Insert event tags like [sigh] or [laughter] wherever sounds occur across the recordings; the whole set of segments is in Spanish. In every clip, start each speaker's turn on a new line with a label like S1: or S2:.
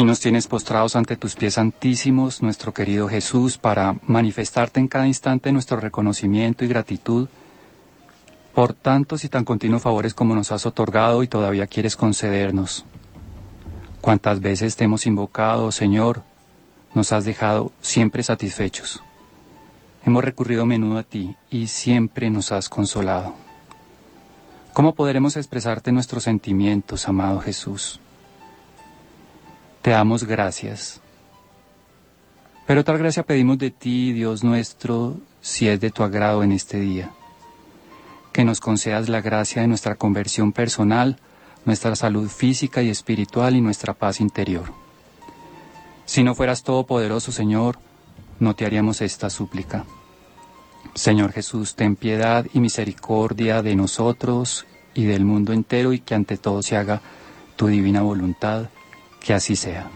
S1: Aquí nos tienes postrados ante tus pies santísimos, nuestro querido Jesús, para manifestarte en cada instante nuestro reconocimiento y gratitud por tantos y tan continuos favores como nos has otorgado y todavía quieres concedernos. Cuántas veces te hemos invocado, Señor, nos has dejado siempre satisfechos. Hemos recurrido a menudo a ti y siempre nos has consolado. ¿Cómo podremos expresarte nuestros sentimientos, amado Jesús? Te damos gracias. Pero tal gracia pedimos de ti, Dios nuestro, si es de tu agrado en este día. Que nos concedas la gracia de nuestra conversión personal, nuestra salud física y espiritual y nuestra paz interior. Si no fueras todopoderoso, Señor, no te haríamos esta súplica. Señor Jesús, ten piedad y misericordia de nosotros y del mundo entero y que ante todo se haga tu divina voluntad, que así sea.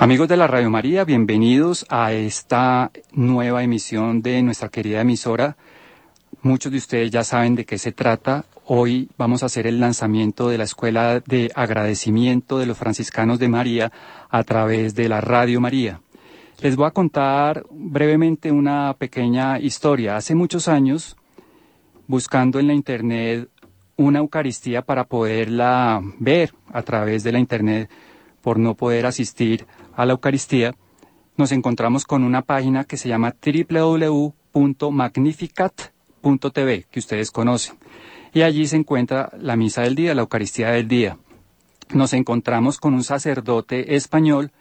S1: Amigos de la Radio María, bienvenidos a esta nueva emisión de nuestra querida emisora. Muchos de ustedes ya saben de qué se trata. Hoy vamos a hacer el lanzamiento de la Escuela de Agradecimiento de los Franciscanos de María a través de la Radio María. Les voy a contar brevemente una pequeña historia. Hace muchos años, buscando en la Internet una Eucaristía para poderla ver a través de la Internet, por no poder asistir a la Eucaristía, nos encontramos con una página que se llama www.magnificat.tv, que ustedes conocen. Y allí se encuentra la misa del día, la Eucaristía del día. Nos encontramos con un sacerdote español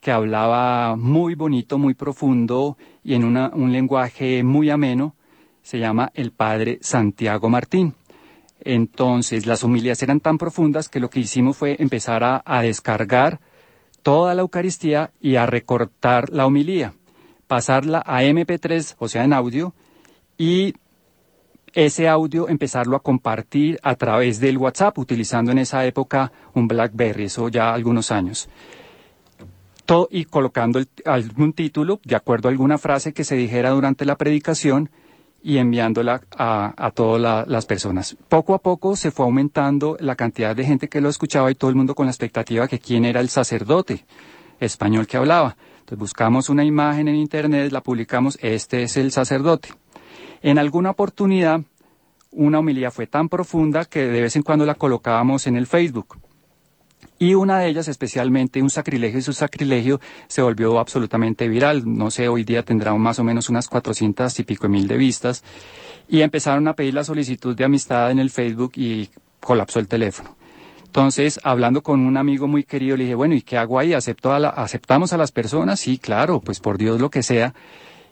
S1: que hablaba muy bonito, muy profundo y en un lenguaje muy ameno. Se llama el Padre Santiago Martín. Entonces las homilías eran tan profundas que lo que hicimos fue empezar a, a descargar toda la Eucaristía y a recortar la homilía, pasarla a MP3, o sea, en audio, y ese audio empezarlo a compartir a través del WhatsApp, utilizando en esa época un BlackBerry, eso ya algunos años. Todo, y colocando algún título, de acuerdo a alguna frase que se dijera durante la predicación, y enviándola a, todas las personas. Poco a poco se fue aumentando la cantidad de gente que lo escuchaba y todo el mundo con la expectativa de que quién era el sacerdote español que hablaba. Entonces buscamos una imagen en internet, la publicamos, este es el sacerdote. En alguna oportunidad, una homilía fue tan profunda que de vez en cuando la colocábamos en el Facebook. Y una de ellas, especialmente un sacrilegio y su sacrilegio, se volvió absolutamente viral. No sé, hoy día tendrá más o menos unas 400 y pico mil de vistas. Y empezaron a pedir la solicitud de amistad en el Facebook y colapsó el teléfono. Entonces, hablando con un amigo muy querido, le dije, bueno, ¿y qué hago ahí? ¿Acepto a ¿Aceptamos a las personas? Sí, claro, pues por Dios lo que sea.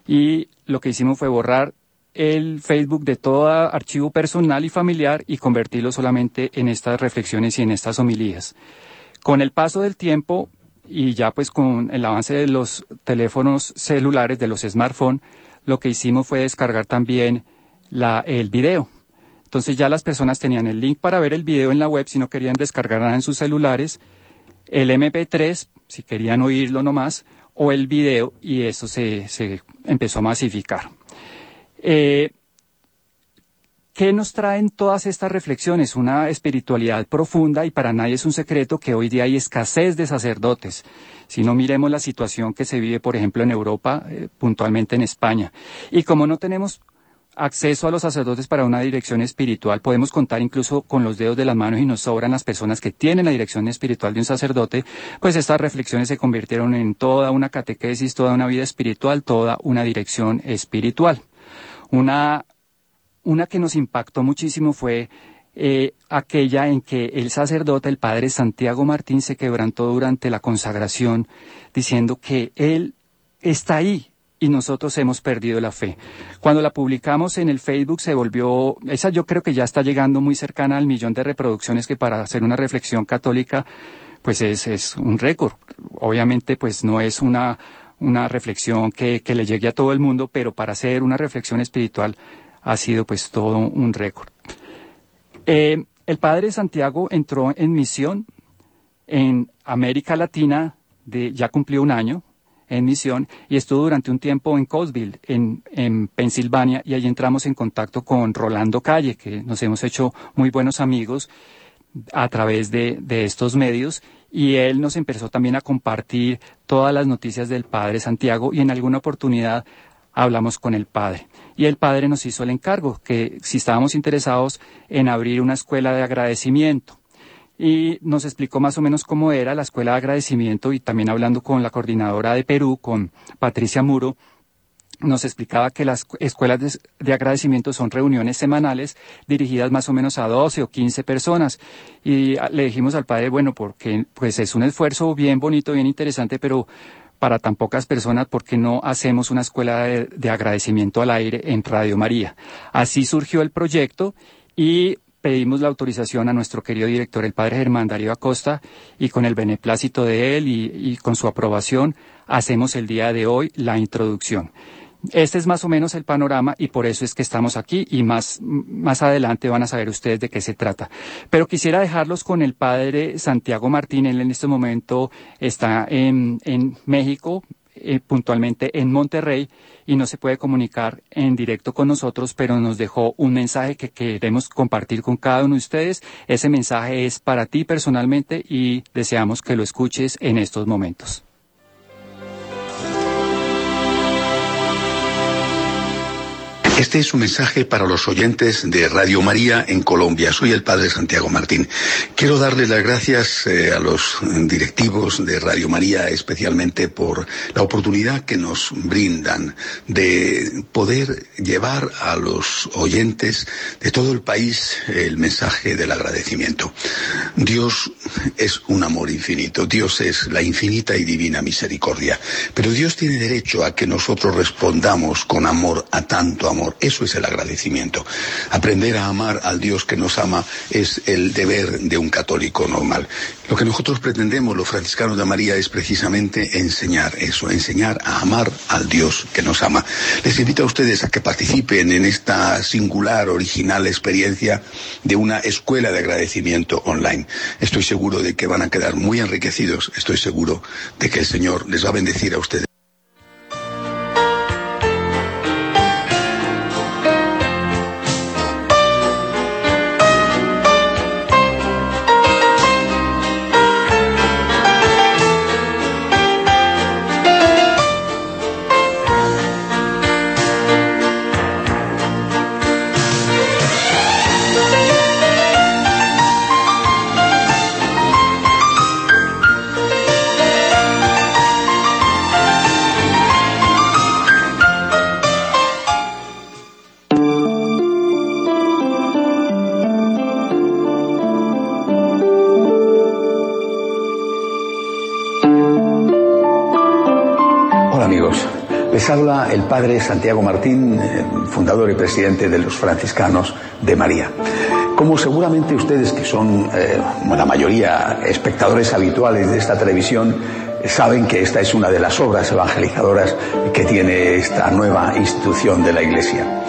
S1: Y lo que hicimos fue borrar el Facebook de todo archivo personal y familiar y convertirlo solamente en estas reflexiones y en estas homilías. Con el paso del tiempo y ya pues con el avance de los teléfonos celulares, de los smartphones, lo que hicimos fue descargar también la, el video. Entonces ya las personas tenían el link para ver el video en la web si no querían descargar nada en sus celulares, el MP3 si querían oírlo nomás, o el video y eso se, se empezó a masificar. Eh, ¿Qué nos traen todas estas reflexiones? Una espiritualidad profunda y para nadie es un secreto que hoy día hay escasez de sacerdotes. Si no miremos la situación que se vive, por ejemplo, en Europa, eh, puntualmente en España. Y como no tenemos acceso a los sacerdotes para una dirección espiritual, podemos contar incluso con los dedos de las manos y nos sobran las personas que tienen la dirección espiritual de un sacerdote, pues estas reflexiones se convirtieron en toda una catequesis, toda una vida espiritual, toda una dirección espiritual. Una una que nos impactó muchísimo fue eh, aquella en que el sacerdote, el padre Santiago Martín, se quebrantó durante la consagración, diciendo que él está ahí y nosotros hemos perdido la fe. Cuando la publicamos en el Facebook se volvió, esa yo creo que ya está llegando muy cercana al millón de reproducciones que para hacer una reflexión católica, pues es, es un récord. Obviamente, pues no es una, una reflexión que, que le llegue a todo el mundo, pero para hacer una reflexión espiritual ha sido pues todo un récord. Eh, el padre Santiago entró en misión en América Latina, de, ya cumplió un año, en misión y estuvo durante un tiempo en Colesville, en, en Pensilvania, y allí entramos en contacto con Rolando Calle, que nos hemos hecho muy buenos amigos a través de, de estos medios y él nos empezó también a compartir todas las noticias del Padre Santiago y en alguna oportunidad hablamos con el Padre. Y el Padre nos hizo el encargo que si estábamos interesados en abrir una escuela de agradecimiento y nos explicó más o menos cómo era la escuela de agradecimiento y también hablando con la coordinadora de Perú, con Patricia Muro, nos explicaba que las escuelas de, agradecimiento son reuniones semanales dirigidas más o menos a 12 o 15 personas. Y le dijimos al padre, bueno, porque pues es un esfuerzo bien bonito, bien interesante, pero para tan pocas personas, ¿por qué no hacemos una escuela de, de agradecimiento al aire en Radio María? Así surgió el proyecto y pedimos la autorización a nuestro querido director, el padre Germán Darío Acosta, y con el beneplácito de él y, con su aprobación, hacemos el día de hoy la introducción. Este es más o menos el panorama y por eso es que estamos aquí y más, más adelante van a saber ustedes de qué se trata. Pero quisiera dejarlos con el padre Santiago Martín. Él en este momento está en, en México, eh, puntualmente en Monterrey y no se puede comunicar en directo con nosotros, pero nos dejó un mensaje que queremos compartir con cada uno de ustedes. Ese mensaje es para ti personalmente y deseamos que lo escuches en estos momentos.
S2: Este es un mensaje para los oyentes de Radio María en Colombia. Soy el padre Santiago Martín. Quiero darle las gracias eh, a los directivos de Radio María, especialmente por la oportunidad que nos brindan de poder llevar a los oyentes de todo el país el mensaje del agradecimiento. Dios es un amor infinito. Dios es la infinita y divina misericordia. Pero Dios tiene derecho a que nosotros respondamos con amor a tanto amor eso es el agradecimiento. Aprender a amar al Dios que nos ama es el deber de un católico normal. Lo que nosotros pretendemos, los franciscanos de María, es precisamente enseñar eso, enseñar a amar al Dios que nos ama. Les invito a ustedes a que participen en esta singular, original experiencia de una escuela de agradecimiento online. Estoy seguro de que van a quedar muy enriquecidos, estoy seguro de que el Señor les va a bendecir a ustedes. Habla el padre Santiago Martín, eh, fundador y presidente de los franciscanos de María. Como seguramente ustedes, que son eh, la mayoría espectadores habituales de esta televisión, saben que esta es una de las obras evangelizadoras que tiene esta nueva institución de la Iglesia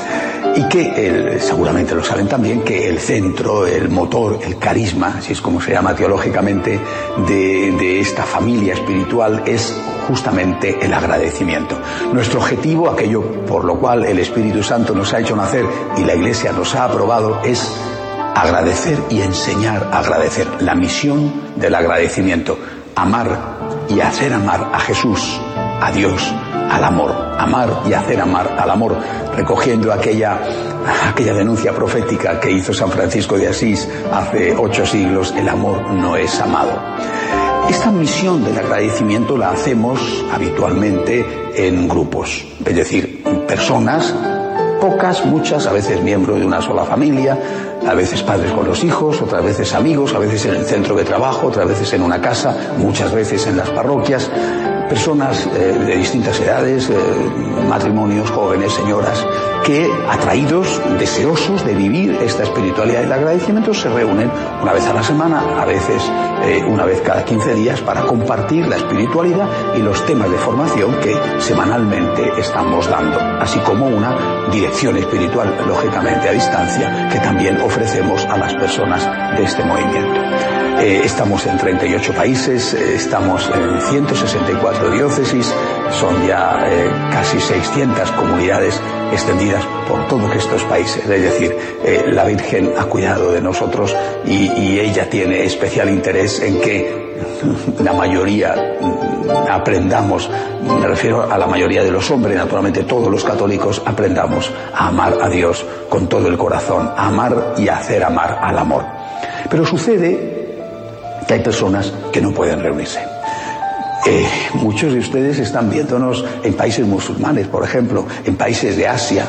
S2: y que seguramente lo saben también que el centro, el motor, el carisma, si es como se llama teológicamente, de esta familia espiritual es justamente el agradecimiento. Nuestro objetivo, aquello por lo cual el Espíritu Santo nos ha hecho nacer y la Iglesia nos ha aprobado, es agradecer y enseñar a agradecer. La misión del agradecimiento, amar y hacer amar a Jesús, a Dios, al amor, amar y hacer amar al amor, recogiendo aquella, aquella denuncia profética que hizo San Francisco de Asís hace ocho siglos, el amor no es amado. Esta misión del agradecimiento la hacemos habitualmente en grupos, es decir, personas, pocas, muchas, a veces miembros de una sola familia, a veces padres con los hijos, otras veces amigos, a veces en el centro de trabajo, otras veces en una casa, muchas veces en las parroquias, personas eh, de distintas edades, eh, matrimonios, jóvenes, señoras, que atraídos, deseosos de vivir esta espiritualidad y el agradecimiento, se reúnen una vez a la semana, a veces eh, una vez cada 15 días, para compartir la espiritualidad y los temas de formación que semanalmente estamos dando, así como una dirección espiritual, lógicamente a distancia, que también ofrecemos a las personas de este movimiento. Eh, estamos en 38 países, eh, estamos en 164 diócesis, son ya eh, casi 600 comunidades extendidas por todos estos países. Es decir, la Virgen ha cuidado de nosotros y, ella tiene especial interés en que [laughs] la mayoría mm, aprendamos, me refiero a la mayoría de los hombres, naturalmente todos los católicos aprendamos a amar a Dios con todo el corazón, a amar y hacer amar al amor. Pero sucede que hay personas que no pueden reunirse. Eh, muchos de ustedes están viéndonos en países musulmanes, por ejemplo, en países de Asia,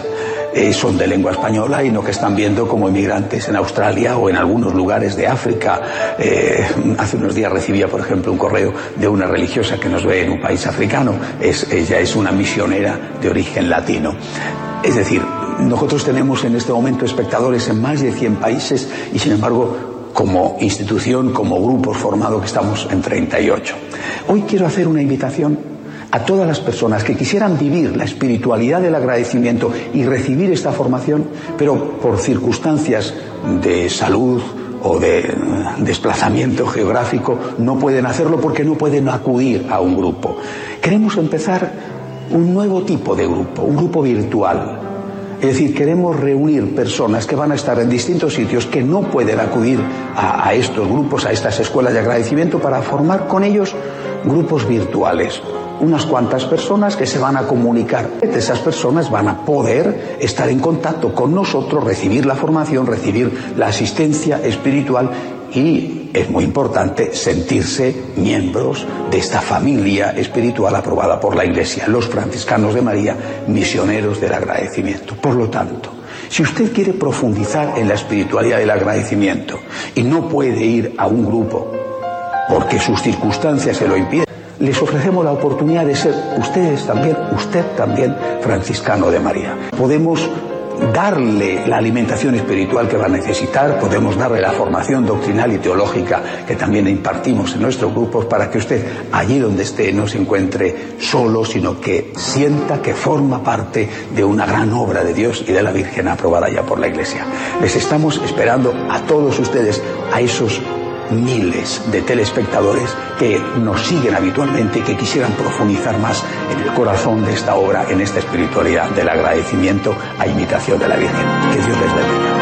S2: eh, son de lengua española y no que están viendo como inmigrantes en Australia o en algunos lugares de África. Eh, hace unos días recibía, por ejemplo, un correo de una religiosa que nos ve en un país africano. Es, ella es una misionera de origen latino. Es decir, nosotros tenemos en este momento espectadores en más de 100 países y, sin embargo, como institución, como grupo formado que estamos en 38. Hoy quiero hacer una invitación a todas las personas que quisieran vivir la espiritualidad del agradecimiento y recibir esta formación, pero por circunstancias de salud o de desplazamiento geográfico no pueden hacerlo porque no pueden acudir a un grupo. Queremos empezar un nuevo tipo de grupo, un grupo virtual, es decir, queremos reunir personas que van a estar en distintos sitios que no pueden acudir a, estos grupos, a estas escuelas de agradecimiento, para formar con ellos grupos virtuales. Unas cuantas personas que se van a comunicar. Esas personas van a poder estar en contacto con nosotros, recibir la formación, recibir la asistencia espiritual y es muy importante sentirse miembros de esta familia espiritual aprobada por la Iglesia, los franciscanos de María, misioneros del agradecimiento. Por lo tanto, si usted quiere profundizar en la espiritualidad del agradecimiento y no puede ir a un grupo porque sus circunstancias se lo impiden, les ofrecemos la oportunidad de ser ustedes también, usted también, franciscano de María. Podemos darle la alimentación espiritual que va a necesitar, podemos darle la formación doctrinal y teológica que también impartimos en nuestros grupos para que usted allí donde esté no se encuentre solo, sino que sienta que forma parte de una gran obra de Dios y de la Virgen aprobada ya por la Iglesia. Les estamos esperando a todos ustedes, a esos miles de telespectadores que nos siguen habitualmente y que quisieran profundizar más en el corazón de esta obra, en esta espiritualidad del agradecimiento a imitación de la Virgen. Que Dios les bendiga.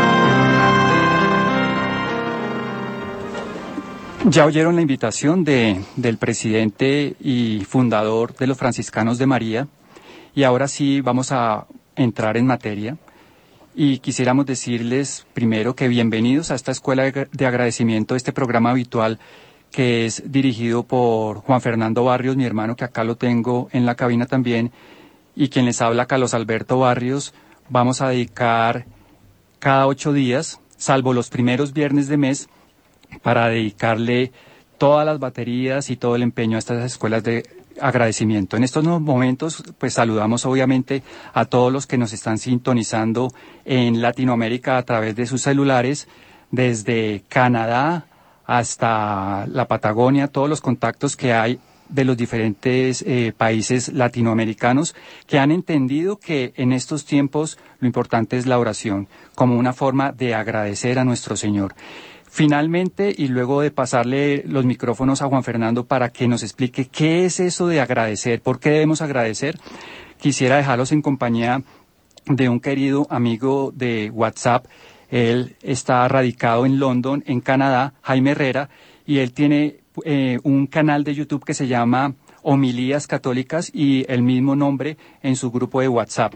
S1: Ya oyeron la invitación de, del presidente y fundador de los franciscanos de María y ahora sí vamos a entrar en materia y quisiéramos decirles primero que bienvenidos a esta escuela de agradecimiento, este programa habitual que es dirigido por Juan Fernando Barrios, mi hermano que acá lo tengo en la cabina también, y quien les habla Carlos Alberto Barrios. Vamos a dedicar cada ocho días, salvo los primeros viernes de mes, para dedicarle todas las baterías y todo el empeño a estas escuelas de agradecimiento. En estos momentos, pues saludamos obviamente a todos los que nos están sintonizando en Latinoamérica a través de sus celulares, desde Canadá hasta la Patagonia, todos los contactos que hay de los diferentes eh, países latinoamericanos que han entendido que en estos tiempos lo importante es la oración como una forma de agradecer a nuestro Señor. Finalmente, y luego de pasarle los micrófonos a Juan Fernando para que nos explique qué es eso de agradecer, por qué debemos agradecer, quisiera dejarlos en compañía de un querido amigo de WhatsApp. Él está radicado en London, en Canadá, Jaime Herrera, y él tiene eh, un canal de YouTube que se llama Homilías Católicas y el mismo nombre en su grupo de WhatsApp.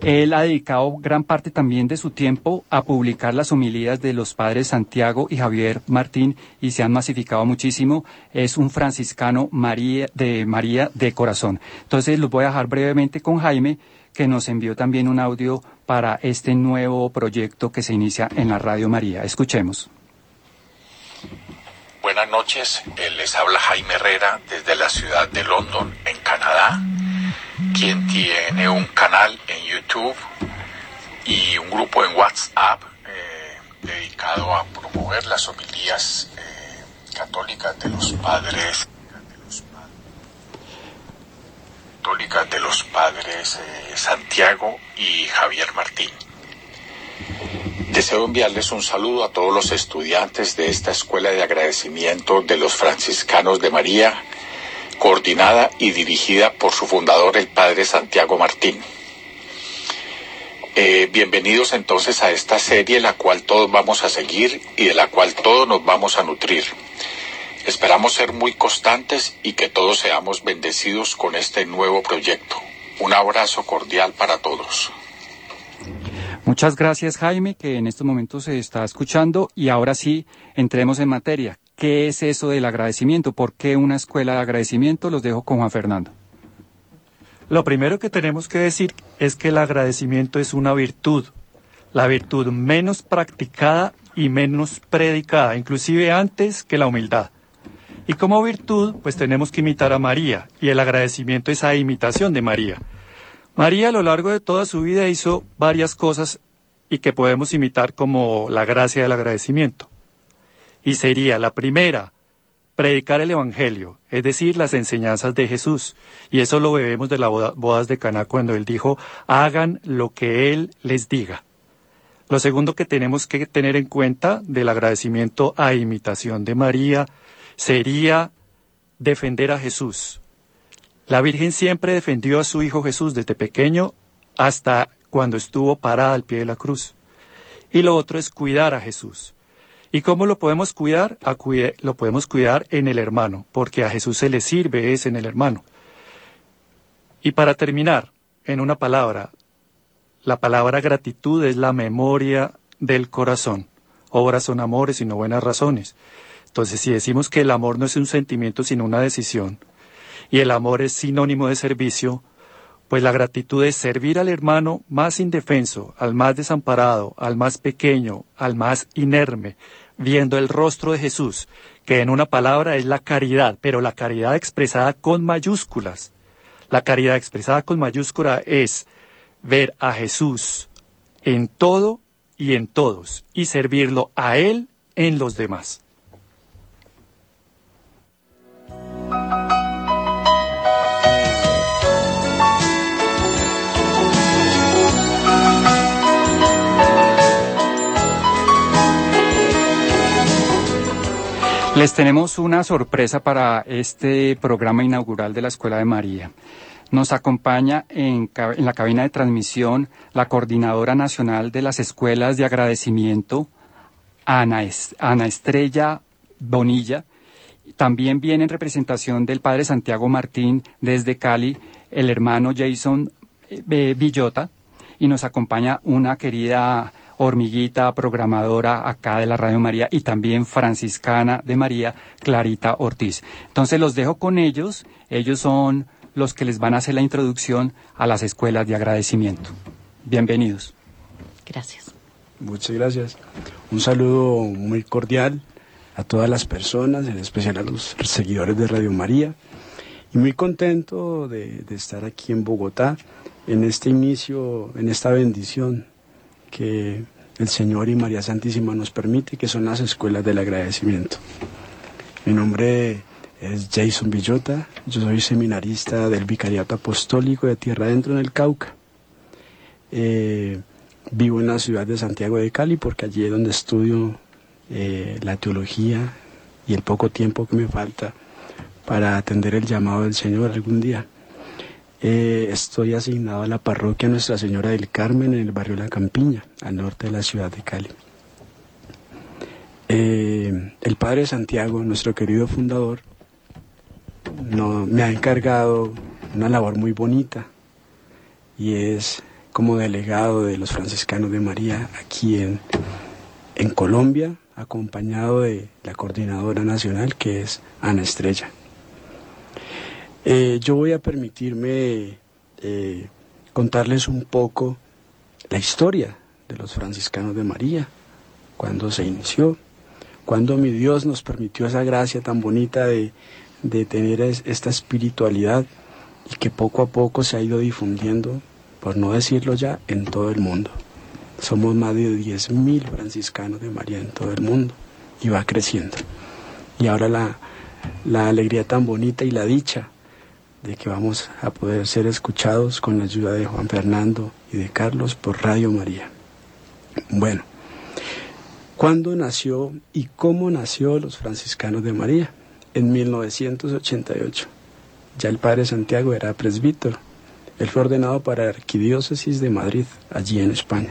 S1: Él ha dedicado gran parte también de su tiempo a publicar las homilías de los padres Santiago y Javier Martín y se han masificado muchísimo. Es un franciscano María, de María de corazón. Entonces los voy a dejar brevemente con Jaime, que nos envió también un audio para este nuevo proyecto que se inicia en la Radio María. Escuchemos.
S3: Buenas noches, les habla Jaime Herrera desde la ciudad de London, en Canadá quien tiene un canal en YouTube y un grupo en WhatsApp eh, dedicado a promover las homilías eh, católicas de los padres católicas de los padres eh, Santiago y Javier Martín. Deseo enviarles un saludo a todos los estudiantes de esta escuela de agradecimiento de los franciscanos de María, coordinada y dirigida por su fundador, el padre Santiago Martín. Eh, bienvenidos entonces a esta serie, la cual todos vamos a seguir y de la cual todos nos vamos a nutrir. Esperamos ser muy constantes y que todos seamos bendecidos con este nuevo proyecto. Un abrazo cordial para todos.
S1: Muchas gracias Jaime, que en estos momentos se está escuchando y ahora sí, entremos en materia. ¿Qué es eso del agradecimiento? ¿Por qué una escuela de agradecimiento? Los dejo con Juan Fernando.
S4: Lo primero que tenemos que decir es que el agradecimiento es una virtud, la virtud menos practicada y menos predicada, inclusive antes que la humildad. Y como virtud, pues tenemos que imitar a María, y el agradecimiento es a imitación de María. María a lo largo de toda su vida hizo varias cosas y que podemos imitar como la gracia del agradecimiento. Y sería la primera, predicar el Evangelio, es decir, las enseñanzas de Jesús. Y eso lo vemos de las bodas de Caná cuando él dijo, hagan lo que él les diga. Lo segundo que tenemos que tener en cuenta del agradecimiento a imitación de María sería defender a Jesús. La Virgen siempre defendió a su Hijo Jesús desde pequeño hasta cuando estuvo parada al pie de la cruz. Y lo otro es cuidar a Jesús. ¿Y cómo lo podemos cuidar? lo podemos cuidar en el hermano, porque a Jesús se le sirve es en el hermano. Y para terminar, en una palabra, la palabra gratitud es la memoria del corazón. Obras son amores y no buenas razones. Entonces, si decimos que el amor no es un sentimiento sino una decisión, y el amor es sinónimo de servicio, pues la gratitud es servir al hermano más indefenso, al más desamparado, al más pequeño, al más inerme, viendo el rostro de Jesús, que en una palabra es la caridad, pero la caridad expresada con mayúsculas. La caridad expresada con mayúscula es ver a Jesús en todo y en todos y servirlo a Él en los demás.
S1: Les tenemos una sorpresa para este programa inaugural de la Escuela de María. Nos acompaña en, la cabina de transmisión la coordinadora nacional de las escuelas de agradecimiento, Ana, Ana Estrella Bonilla. También viene en representación del padre Santiago Martín desde Cali, el hermano Jason eh, Villota. Y nos acompaña una querida hormiguita programadora acá de la Radio María y también franciscana de María, Clarita Ortiz. Entonces los dejo con ellos, ellos son los que les van a hacer la introducción a las escuelas de agradecimiento. Bienvenidos.
S5: Gracias.
S6: Muchas gracias. Un saludo muy cordial a todas las personas, en especial a los seguidores de Radio María. Y muy contento de, de estar aquí en Bogotá en este inicio, en esta bendición que el Señor y María Santísima nos permite, que son las escuelas del agradecimiento. Mi nombre es Jason Villota, yo soy seminarista del Vicariato Apostólico de Tierra Adentro en el Cauca. Eh, vivo en la ciudad de Santiago de Cali porque allí es donde estudio eh, la teología y el poco tiempo que me falta para atender el llamado del Señor algún día. Eh, estoy asignado a la parroquia Nuestra Señora del Carmen en el barrio La Campiña, al norte de la ciudad de Cali. Eh, el Padre Santiago, nuestro querido fundador, me ha encargado una labor muy bonita y es como delegado de los franciscanos de María aquí en, en Colombia, acompañado de la coordinadora nacional que es Ana Estrella. Eh, yo voy a permitirme eh, contarles un poco la historia de los franciscanos de María, cuando se inició, cuando mi Dios nos permitió esa gracia tan bonita de, de tener esta espiritualidad y que poco a poco se ha ido difundiendo, por no decirlo ya, en todo el mundo. Somos más de 10.000 franciscanos de María en todo el mundo y va creciendo. Y ahora la, la alegría tan bonita y la dicha de que vamos a poder ser escuchados con la ayuda de Juan Fernando y de Carlos por Radio María. Bueno, ¿Cuándo nació y cómo nació los franciscanos de María? En 1988. Ya el padre Santiago era presbítero. Él fue ordenado para la Arquidiócesis de Madrid, allí en España.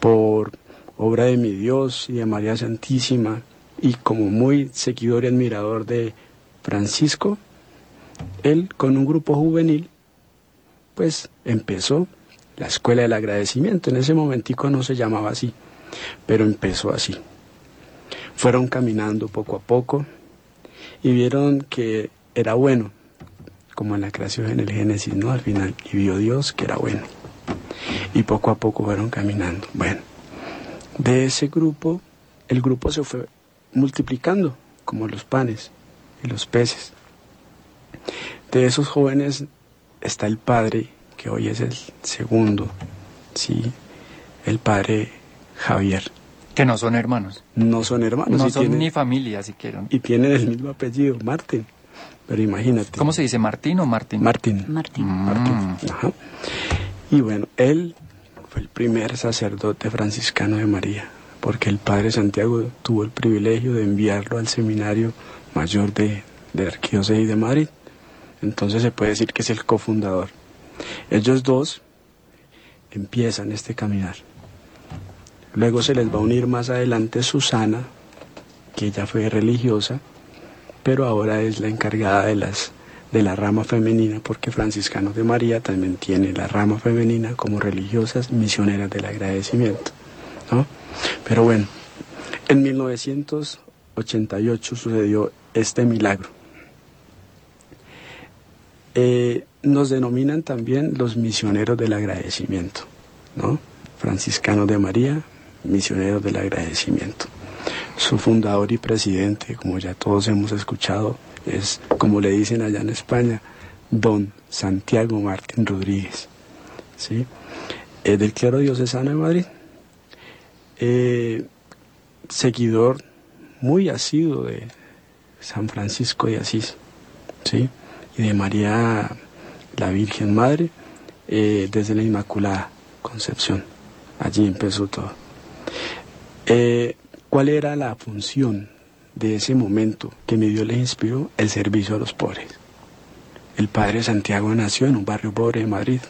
S6: Por obra de mi Dios y de María Santísima, y como muy seguidor y admirador de Francisco, él con un grupo juvenil, pues empezó la escuela del agradecimiento. En ese momentico no se llamaba así, pero empezó así. Fueron caminando poco a poco y vieron que era bueno, como en la creación en el Génesis, ¿no? Al final, y vio Dios que era bueno. Y poco a poco fueron caminando. Bueno, de ese grupo, el grupo se fue multiplicando, como los panes y los peces. De esos jóvenes está el padre, que hoy es el segundo, sí, el padre Javier.
S1: Que no son hermanos.
S6: No son hermanos.
S1: No son ni familia siquiera.
S6: Y tienen el mismo apellido, Martín. Pero imagínate.
S1: ¿Cómo se dice, Martín o Martín?
S6: Martín.
S5: Martín.
S6: Martín.
S1: Mm.
S6: Ajá. Y bueno, él fue el primer sacerdote franciscano de María, porque el padre Santiago tuvo el privilegio de enviarlo al seminario mayor de, de Arquidiócesis de Madrid. Entonces se puede decir que es el cofundador. Ellos dos empiezan este caminar. Luego se les va a unir más adelante Susana, que ella fue religiosa, pero ahora es la encargada de las de la rama femenina, porque Franciscanos de María también tiene la rama femenina como religiosas misioneras del agradecimiento. ¿no? Pero bueno, en 1988 sucedió este milagro. Eh, nos denominan también los misioneros del agradecimiento, ¿no? Franciscanos de María, misioneros del agradecimiento. Su fundador y presidente, como ya todos hemos escuchado, es, como le dicen allá en España, don Santiago Martín Rodríguez, ¿sí? Es del clero diocesano de Madrid. Eh, seguidor muy asiduo de San Francisco de Asís, ¿sí? Y de María la Virgen Madre eh, desde la Inmaculada Concepción. Allí empezó todo. Eh, ¿Cuál era la función de ese momento que mi Dios le inspiró? El servicio a los pobres. El padre Santiago nació en un barrio pobre de Madrid.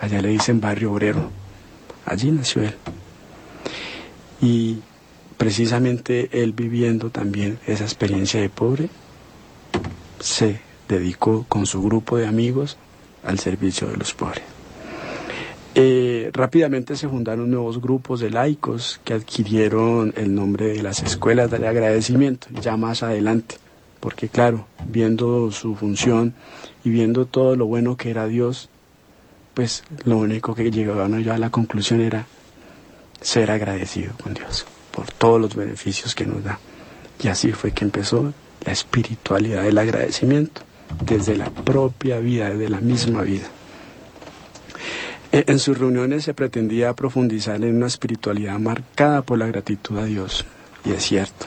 S6: Allá le dicen barrio obrero. Allí nació él. Y precisamente él viviendo también esa experiencia de pobre, se dedicó con su grupo de amigos al servicio de los pobres. Eh, rápidamente se fundaron nuevos grupos de laicos que adquirieron el nombre de las escuelas de agradecimiento, ya más adelante, porque claro, viendo su función y viendo todo lo bueno que era Dios, pues lo único que llegaban yo a la conclusión era ser agradecido con Dios por todos los beneficios que nos da. Y así fue que empezó la espiritualidad del agradecimiento, desde la propia vida, desde la misma vida. En sus reuniones se pretendía profundizar en una espiritualidad marcada por la gratitud a Dios. Y es cierto.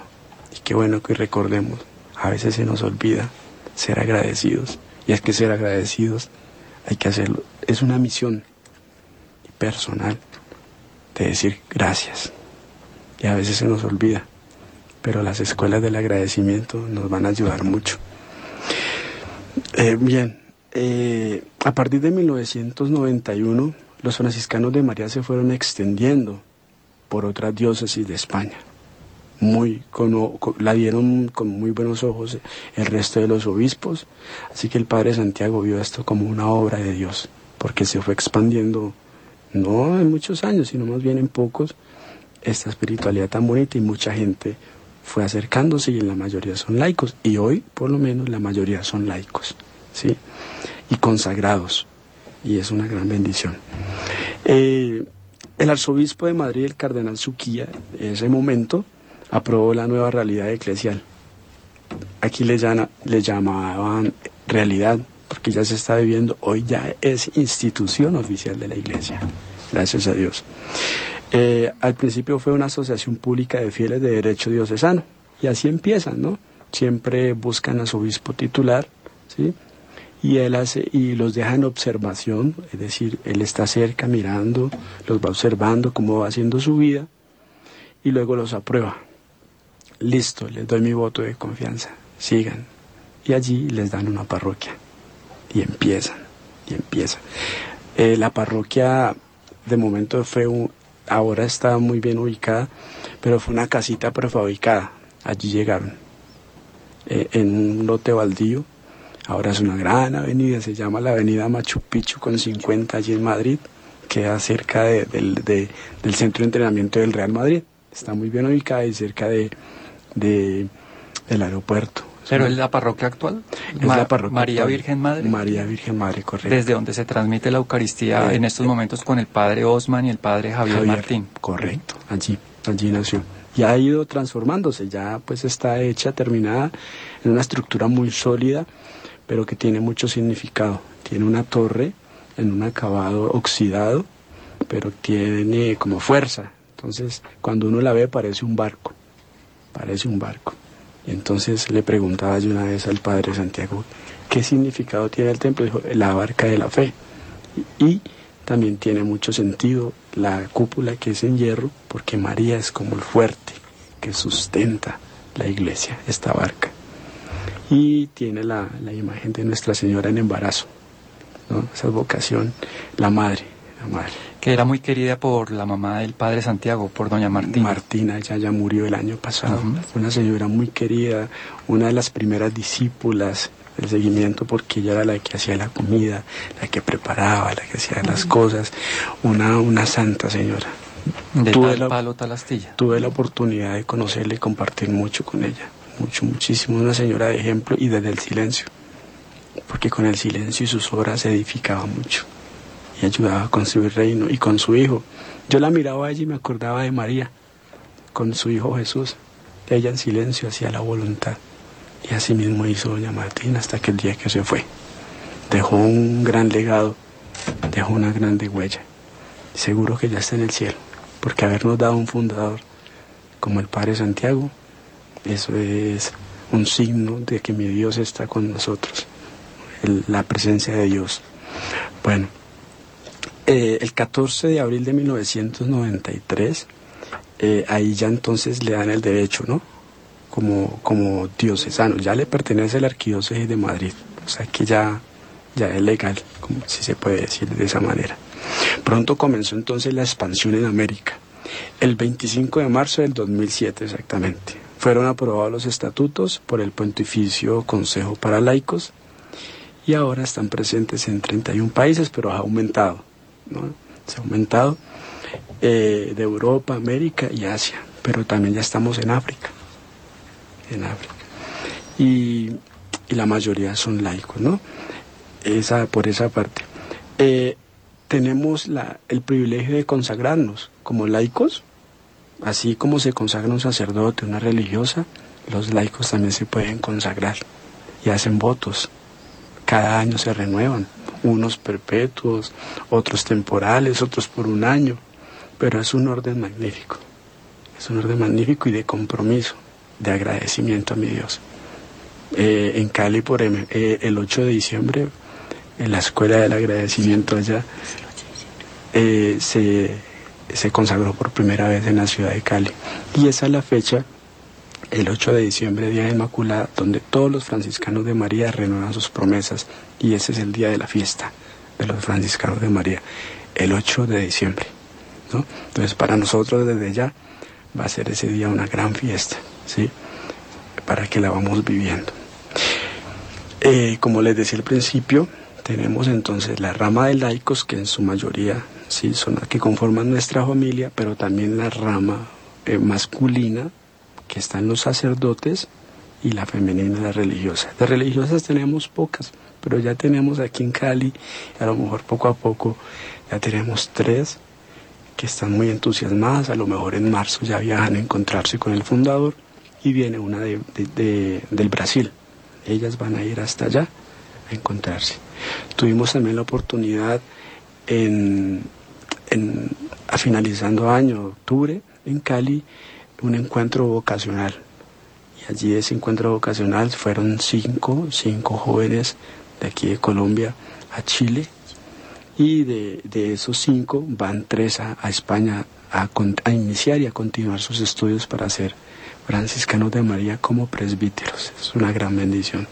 S6: Y qué bueno que recordemos. A veces se nos olvida ser agradecidos. Y es que ser agradecidos hay que hacerlo. Es una misión personal de decir gracias. Y a veces se nos olvida. Pero las escuelas del agradecimiento nos van a ayudar mucho. Eh, bien, eh, a partir de 1991, los franciscanos de María se fueron extendiendo por otras diócesis de España. Muy, la dieron con muy buenos ojos el resto de los obispos, así que el Padre Santiago vio esto como una obra de Dios, porque se fue expandiendo, no en muchos años, sino más bien en pocos, esta espiritualidad tan bonita y mucha gente fue acercándose y la mayoría son laicos, y hoy por lo menos la mayoría son laicos. ¿sí? y consagrados. Y es una gran bendición. Eh, el arzobispo de Madrid, el cardenal Suquía, en ese momento aprobó la nueva realidad eclesial. Aquí le, le llamaban realidad, porque ya se está viviendo, hoy ya es institución oficial de la iglesia, gracias a Dios. Eh, al principio fue una asociación pública de fieles de derecho diocesano, y así empiezan, ¿no? Siempre buscan a su obispo titular, ¿sí? y él hace y los deja en observación, es decir, él está cerca mirando, los va observando cómo va haciendo su vida y luego los aprueba. Listo, les doy mi voto de confianza, sigan. Y allí les dan una parroquia y empiezan, y empiezan. Eh, la parroquia de momento fue un, ahora está muy bien ubicada, pero fue una casita prefabricada. Allí llegaron, eh, en un lote baldío. Ahora es una gran avenida, se llama la Avenida Machu Picchu con 50 allí en Madrid, queda cerca del, del centro de entrenamiento del Real Madrid. Está muy bien ubicada y cerca de, del aeropuerto.
S1: ¿Pero es la parroquia actual?
S6: Es la parroquia
S1: María Virgen Madre.
S6: María Virgen Madre, correcto.
S1: Desde donde se transmite la Eucaristía
S6: Eh,
S1: en estos momentos con el padre Osman y el padre Javier,
S6: Javier,
S1: Martín.
S6: Correcto, allí, allí nació. Y ha ido transformándose, ya pues está hecha, terminada, en una estructura muy sólida, pero que tiene mucho significado. Tiene una torre en un acabado oxidado, pero tiene como fuerza. Entonces, cuando uno la ve parece un barco, parece un barco. Y entonces le preguntaba yo una vez al padre Santiago, ¿qué significado tiene el templo? Dijo, la barca de la fe. Y, también tiene mucho sentido la cúpula que es en hierro, porque María es como el fuerte que sustenta la iglesia, esta barca. Y tiene la, imagen de Nuestra Señora en embarazo, ¿no? esa vocación, la madre, madre.
S1: Que era muy querida por la mamá del padre Santiago, por doña Martín.
S6: Martina, ella ya murió el año pasado. Una señora muy querida, una de las primeras discípulas del seguimiento porque ella era la que hacía la comida, la que preparaba, la que hacía las cosas. Una, una santa señora.
S1: de
S6: tuve
S1: tal
S6: la-
S1: palo, tal astilla.
S6: Tuve la oportunidad de conocerla y compartir mucho con ella. Mucho, muchísimo. Una señora de ejemplo y desde el silencio. Porque con el silencio y sus obras se edificaba mucho. Y ayudaba a construir reino. Y con su hijo. Yo la miraba a ella y me acordaba de María. Con su hijo Jesús. Ella en silencio hacía la voluntad. Y así mismo hizo doña Martina hasta que el día que se fue. Dejó un gran legado. Dejó una grande huella. Seguro que ya está en el cielo. Porque habernos dado un fundador como el Padre Santiago, eso es un signo de que mi Dios está con nosotros, la presencia de Dios. Bueno, eh, el 14 de abril de 1993, eh, ahí ya entonces le dan el derecho, ¿no? Como, como diocesano, ya le pertenece la Arquidiócesis de Madrid, o sea que ya, ya es legal, como si se puede decir de esa manera. Pronto comenzó entonces la expansión en América. El 25 de marzo del 2007 exactamente. Fueron aprobados los estatutos por el Pontificio Consejo para Laicos y ahora están presentes en 31 países, pero ha aumentado. ¿No? Se ha aumentado eh, de Europa, América y Asia, pero también ya estamos en África. En África. Y, y la mayoría son laicos, ¿no? Esa, por esa parte. Eh, tenemos la, el privilegio de consagrarnos como laicos, así como se consagra un sacerdote, una religiosa, los laicos también se pueden consagrar y hacen votos. Cada año se renuevan, unos perpetuos, otros temporales, otros por un año, pero es un orden magnífico, es un orden magnífico y de compromiso, de agradecimiento a mi Dios. Eh, en Cali, por em- eh, el 8 de diciembre, en la Escuela del Agradecimiento allá, eh, se, se consagró por primera vez en la ciudad de Cali. Y esa es la fecha, el 8 de diciembre, Día de Inmaculada, donde todos los franciscanos de María renuevan sus promesas. Y ese es el día de la fiesta de los franciscanos de María, el 8 de diciembre. ¿no? Entonces, para nosotros desde ya va a ser ese día una gran fiesta, ¿sí? Para que la vamos viviendo. Eh, como les decía al principio, tenemos entonces la rama de laicos, que en su mayoría sí son las que conforman nuestra familia, pero también la rama eh, masculina, que están los sacerdotes, y la femenina, la religiosa. De religiosas tenemos pocas, pero ya tenemos aquí en Cali, a lo mejor poco a poco, ya tenemos tres que están muy entusiasmadas, a lo mejor en marzo ya viajan a encontrarse con el fundador y viene una de, de- de- del Brasil. Ellas van a ir hasta allá a encontrarse. Tuvimos también la oportunidad en, en- a finalizando año, octubre, en Cali, un encuentro vocacional. Y allí ese encuentro vocacional fueron cinco, cinco jóvenes de aquí de Colombia a Chile y de, de esos cinco van tres a, a España a, a iniciar y a continuar sus estudios para ser franciscanos de María como presbíteros. Es una gran bendición.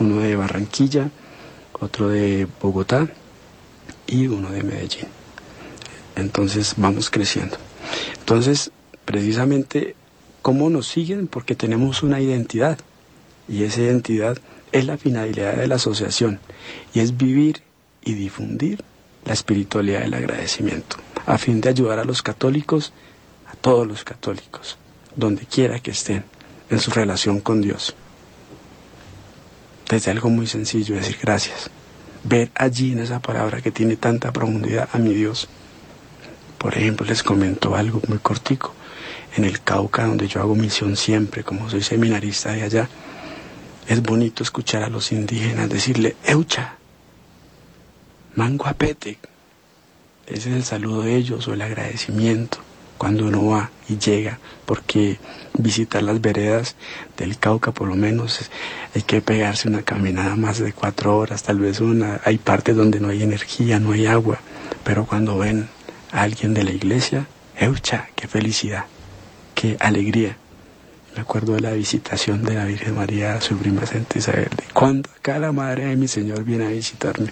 S6: Uno de Barranquilla, otro de Bogotá y uno de Medellín. Entonces vamos creciendo. Entonces, precisamente, ¿cómo nos siguen? Porque tenemos una identidad. Y esa identidad es la finalidad de la asociación. Y es vivir y difundir la espiritualidad del agradecimiento, a fin de ayudar a los católicos, a todos los católicos, donde quiera que estén, en su relación con Dios. Desde algo muy sencillo, decir gracias. Ver allí en esa palabra que tiene tanta profundidad a mi Dios. Por ejemplo, les comento algo muy cortico. En el Cauca, donde yo hago misión siempre, como soy seminarista de allá, es bonito escuchar a los indígenas decirle, Eucha, Manguapete. Ese es el saludo de ellos o el agradecimiento cuando uno va y llega, porque visitar las veredas del Cauca por lo menos hay que pegarse una caminada más de cuatro horas, tal vez una. Hay partes donde no hay energía, no hay agua, pero cuando ven a alguien de la iglesia, ¡eucha! ¡Qué felicidad! ¡Qué alegría! Me acuerdo de la visitación de la Virgen María a su prima Santa Isabel, cuando acá la madre de mi Señor viene a visitarme.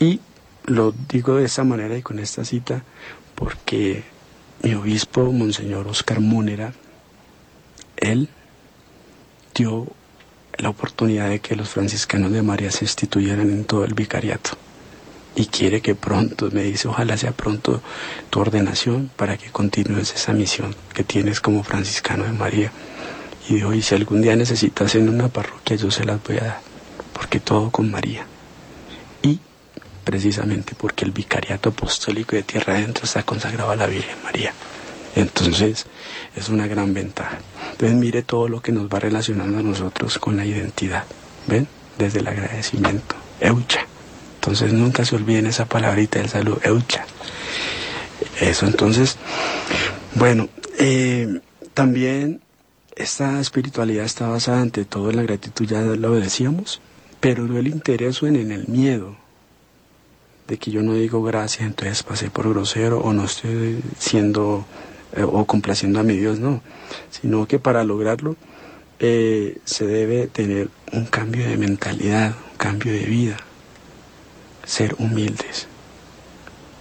S6: Y lo digo de esta manera y con esta cita porque mi obispo, Monseñor Oscar Múnera, él dio la oportunidad de que los franciscanos de María se instituyeran en todo el vicariato. Y quiere que pronto, me dice, ojalá sea pronto tu ordenación para que continúes esa misión que tienes como franciscano de María. Y dijo, y si algún día necesitas en una parroquia, yo se las voy a dar, porque todo con María precisamente porque el vicariato apostólico de Tierra Adentro está consagrado a la Virgen María. Entonces, es una gran ventaja. Entonces, mire todo lo que nos va relacionando a nosotros con la identidad. ¿Ven? Desde el agradecimiento. Eucha. Entonces, nunca se olviden esa palabrita del saludo. Eucha. Eso, entonces, bueno, eh, también esta espiritualidad está basada ante todo en la gratitud, ya lo decíamos, pero no el interés en el miedo, de que yo no digo gracias, entonces pasé por grosero o no estoy siendo eh, o complaciendo a mi Dios, no, sino que para lograrlo eh, se debe tener un cambio de mentalidad, un cambio de vida, ser humildes.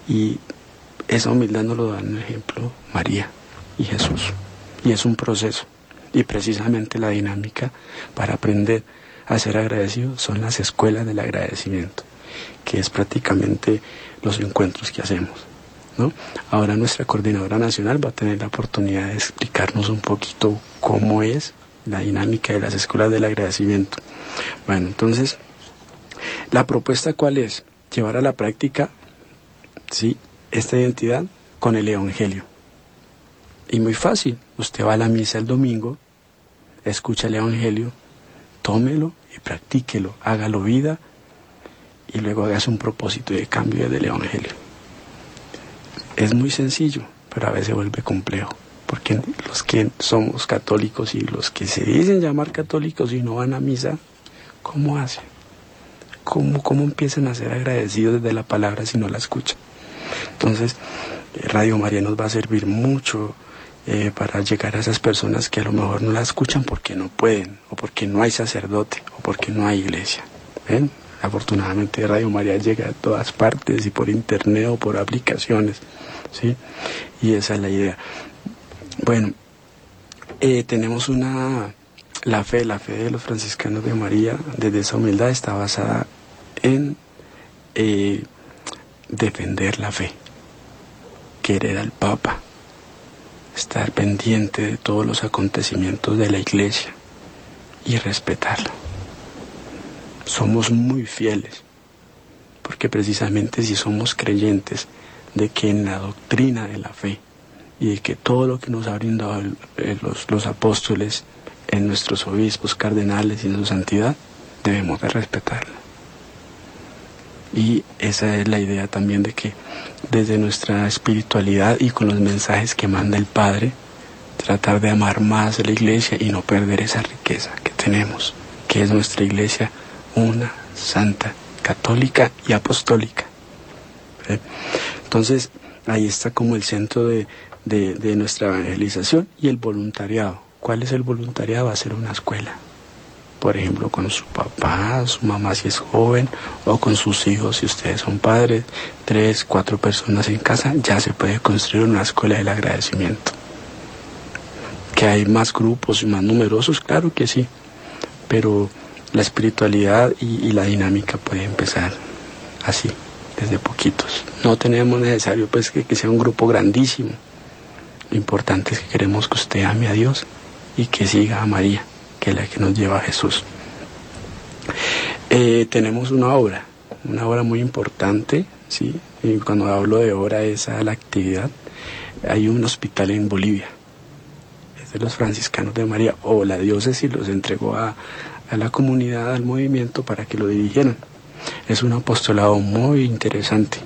S6: Y esa humildad nos lo dan un ejemplo María y Jesús. Y es un proceso. Y precisamente la dinámica para aprender a ser agradecido son las escuelas del agradecimiento que es prácticamente los encuentros que hacemos. ¿no? Ahora nuestra coordinadora nacional va a tener la oportunidad de explicarnos un poquito cómo es la dinámica de las escuelas del agradecimiento. Bueno, entonces, la propuesta cuál es? Llevar a la práctica ¿sí? esta identidad con el Evangelio. Y muy fácil, usted va a la misa el domingo, escucha el Evangelio, tómelo y practíquelo, hágalo vida y luego hagas un propósito de cambio del Evangelio. Es muy sencillo, pero a veces vuelve complejo, porque los que somos católicos y los que se dicen llamar católicos y no van a misa, ¿cómo hacen? ¿Cómo, cómo empiezan a ser agradecidos desde la palabra si no la escuchan? Entonces, eh, Radio María nos va a servir mucho eh, para llegar a esas personas que a lo mejor no la escuchan porque no pueden, o porque no hay sacerdote, o porque no hay iglesia. Afortunadamente Radio María llega a todas partes y por internet o por aplicaciones, ¿sí? Y esa es la idea. Bueno, eh, tenemos una, la fe, la fe de los franciscanos de María, desde esa humildad está basada en eh, defender la fe, querer al Papa, estar pendiente de todos los acontecimientos de la iglesia y respetarla somos muy fieles, porque precisamente si somos creyentes de que en la doctrina de la fe y de que todo lo que nos ha brindado los, los apóstoles en nuestros obispos, cardenales y en su santidad, debemos de respetarla. Y esa es la idea también de que desde nuestra espiritualidad y con los mensajes que manda el Padre, tratar de amar más a la iglesia y no perder esa riqueza que tenemos, que es nuestra iglesia una santa, católica y apostólica. ¿Eh? Entonces, ahí está como el centro de, de, nuestra evangelización y el voluntariado. ¿Cuál es el voluntariado? Hacer una escuela. Por ejemplo, con su papá, su mamá si es joven, o con sus hijos si ustedes son padres, tres, cuatro personas en casa, ya se puede construir una escuela del agradecimiento. Que hay más grupos y más numerosos, claro que sí, pero la espiritualidad y, la dinámica puede empezar así, desde poquitos. No tenemos necesario pues que sea un grupo grandísimo lo importante es que queremos que usted ame a Dios y que siga a María, que es la que nos lleva a Jesús. Eh, tenemos una obra, una obra muy importante, ¿sí? Y cuando hablo de obra es la actividad. Hay un hospital en Bolivia, es de los franciscanos de María, o la diócesis los entregó a, a la comunidad, al movimiento, para que lo dirigieran. Es un apostolado muy interesante,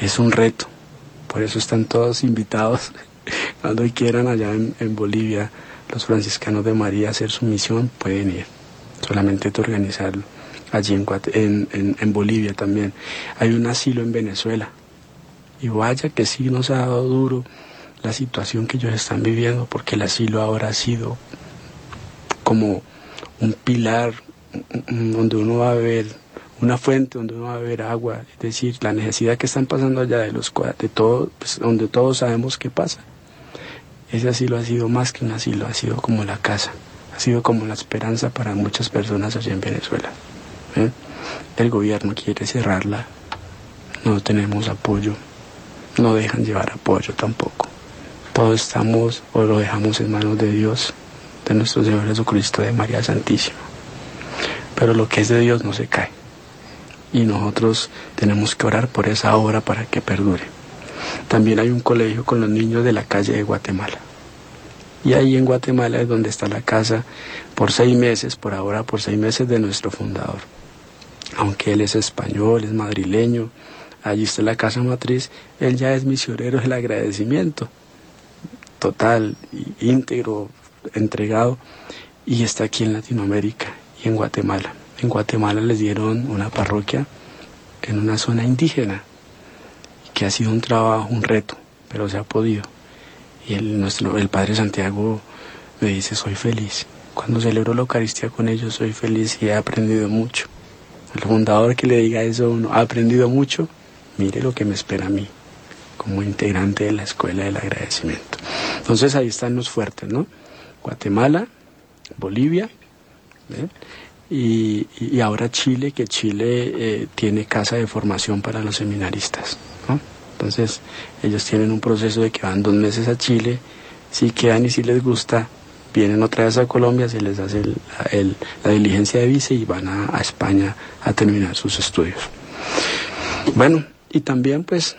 S6: es un reto, por eso están todos invitados [laughs] cuando quieran allá en, Bolivia los franciscanos de María hacer su misión, pueden ir. Solamente organizarlo. Allí en, Bolivia también. Hay un asilo en Venezuela. Y vaya que sí nos ha dado duro la situación que ellos están viviendo, porque el asilo ahora ha sido como un pilar donde uno va a ver una fuente donde uno va a ver agua, es decir, la necesidad que están pasando allá de los de todo, pues, donde todos sabemos qué pasa. Ese asilo ha sido más que un asilo, ha sido como la casa, ha sido como la esperanza para muchas personas allá en Venezuela. ¿eh? El gobierno quiere cerrarla, no tenemos apoyo, no dejan llevar apoyo tampoco. Todos estamos o lo dejamos en manos de Dios, de nuestro Señor Jesucristo, de María Santísima. Pero lo que es de Dios no se cae. Y nosotros tenemos que orar por esa obra para que perdure. También hay un colegio con los niños de la calle de Guatemala. Y ahí en Guatemala es donde está la casa por seis meses, por ahora por seis meses de nuestro fundador. Aunque él es español, es madrileño, allí está la casa matriz, él ya es misionero del agradecimiento, total, íntegro, entregado, y está aquí en Latinoamérica y en Guatemala. En Guatemala les dieron una parroquia en una zona indígena que ha sido un trabajo, un reto, pero se ha podido. Y el, nuestro, el Padre Santiago me dice, soy feliz. Cuando celebro la Eucaristía con ellos, soy feliz y he aprendido mucho. El fundador que le diga eso, uno, ha aprendido mucho, mire lo que me espera a mí, como integrante de la Escuela del Agradecimiento. Entonces ahí están los fuertes, ¿no? Guatemala, Bolivia, y, ahora Chile, que Chile eh, tiene casa de formación para los seminaristas. Entonces ellos tienen un proceso de que van dos meses a Chile, si quedan y si les gusta, vienen otra vez a Colombia, se les hace la diligencia de visa y van a, España a terminar sus estudios. Bueno, y también pues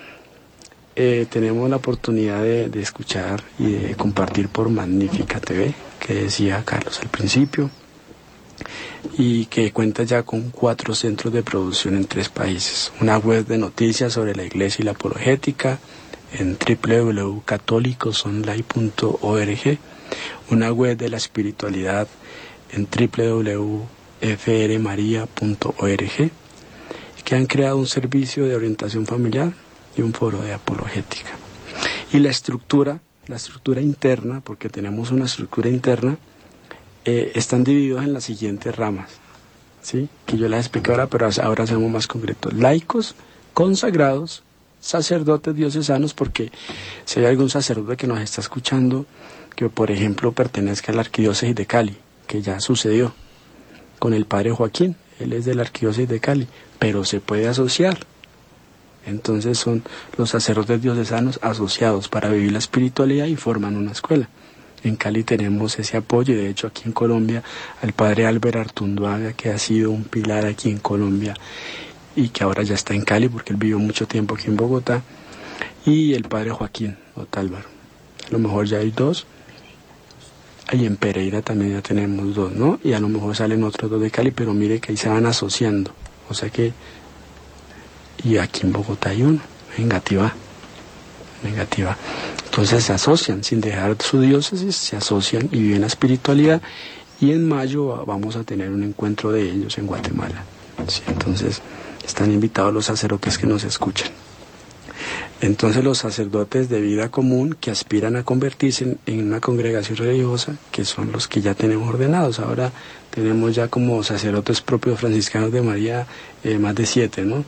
S6: eh, tenemos la oportunidad de, de, escuchar y de compartir por Magnífica TV, que decía Carlos al principio y que cuenta ya con cuatro centros de producción en tres países. Una web de noticias sobre la iglesia y la apologética en www.católicosonline.org, una web de la espiritualidad en www.frmaria.org, que han creado un servicio de orientación familiar y un foro de apologética. Y la estructura, la estructura interna, porque tenemos una estructura interna, eh, están divididos en las siguientes ramas, ¿sí? que yo las expliqué ahora, pero ahora hacemos más concretos. Laicos, consagrados, sacerdotes diocesanos, porque si hay algún sacerdote que nos está escuchando, que por ejemplo pertenezca a la arquidiócesis de Cali, que ya sucedió con el padre Joaquín, él es de la arquidiócesis de Cali, pero se puede asociar. Entonces son los sacerdotes diocesanos asociados para vivir la espiritualidad y forman una escuela. En Cali tenemos ese apoyo y de hecho aquí en Colombia al padre Álvaro Artunduaga que ha sido un pilar aquí en Colombia y que ahora ya está en Cali porque él vivió mucho tiempo aquí en Bogotá y el padre Joaquín Otálvaro. A lo mejor ya hay dos. Ahí en Pereira también ya tenemos dos, ¿no? Y a lo mejor salen otros dos de Cali, pero mire que ahí se van asociando. O sea que... Y aquí en Bogotá hay uno, en Gativá. Negativa. Entonces se asocian, sin dejar su diócesis, se asocian y viven la espiritualidad. Y en mayo vamos a tener un encuentro de ellos en Guatemala. entonces están invitados los sacerdotes que nos escuchan. Entonces los sacerdotes de vida común que aspiran a convertirse en, una congregación religiosa, que son los que ya tenemos ordenados, ahora tenemos ya como sacerdotes propios franciscanos de María eh, más de siete, ¿no?